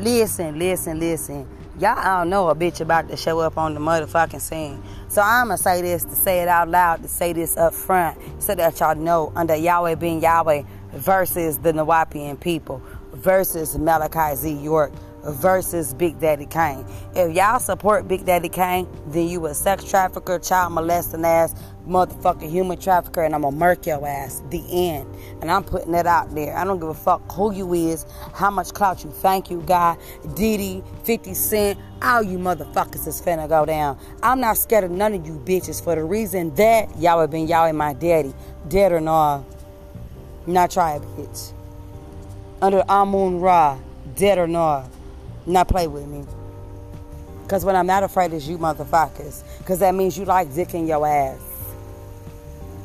Listen, listen, listen. Y'all don't know a bitch about to show up on the motherfucking scene. So I'ma say this to say it out loud, to say this up front, so that y'all know under Yahweh ben Yahweh versus the Nuwaubian people versus Malachi Z. York versus Big Daddy Kane. If y'all support Big Daddy Kane, then you a sex trafficker, child molesting ass, motherfucking human trafficker, and I'm gonna murk your ass. The end. And I'm putting that out there. I don't give a fuck who you is, how much clout you think you got, Diddy, 50 Cent, all you motherfuckers is finna go down. I'm not scared of none of you bitches for the reason that y'all have been y'all and my daddy. Dead or not. Not try it, bitch. Under Amun Ra, dead or not. Not play with me. Because what I'm not afraid is you motherfuckers. Because that means you like dick in your ass.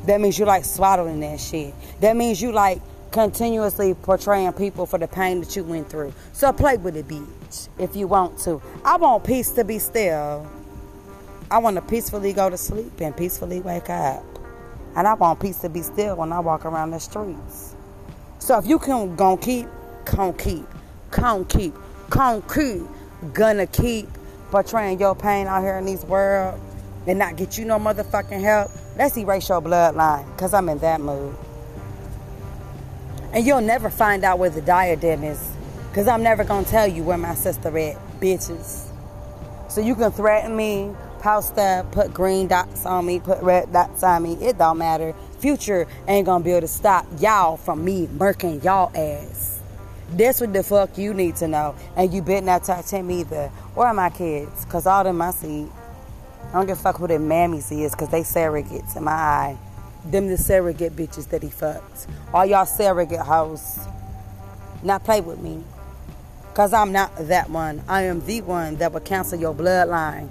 That means you like swaddling that shit. That means you like continuously portraying people for the pain that you went through. So play with it, bitch, if you want to. I want peace to be still. I want to peacefully go to sleep and peacefully wake up. And I want peace to be still when I walk around the streets. So if you can gon' keep, con keep, con keep, con keep, gonna keep portraying your pain out here in this world and not get you no motherfucking help, let's erase your bloodline. Cause I'm in that mood. And you'll never find out where the diadem is. Cause I'm never gonna tell you where my sister at, bitches. So you can threaten me, post up, put green dots on me, put red dots on me. It don't matter. Future ain't gonna be able to stop y'all from me murking y'all ass. That's what the fuck you need to know. And you better not talk to me either. Or my kids. Cause all them I see. I don't give a fuck who their mammies is, cause they surrogates in my eye. Them the surrogate bitches that he fucked. All y'all surrogate hoes. Not play with me. Cause I'm not that one. I am the one that will cancel your bloodline.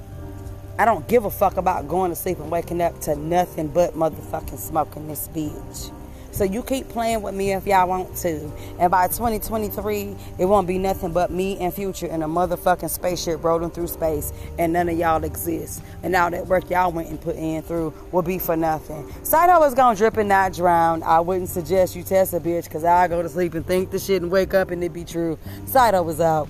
I don't give a fuck about going to sleep and waking up to nothing but motherfucking smoking this bitch. So you keep playing with me if y'all want to. And by 2023, it won't be nothing but me and Future in a motherfucking spaceship rolling through space. And none of y'all exist. And all that work y'all went and put in through will be for nothing. Sido is gonna drip and not drown. I wouldn't suggest you test a bitch because I go to sleep and think the shit and wake up and it be true. Sido was out.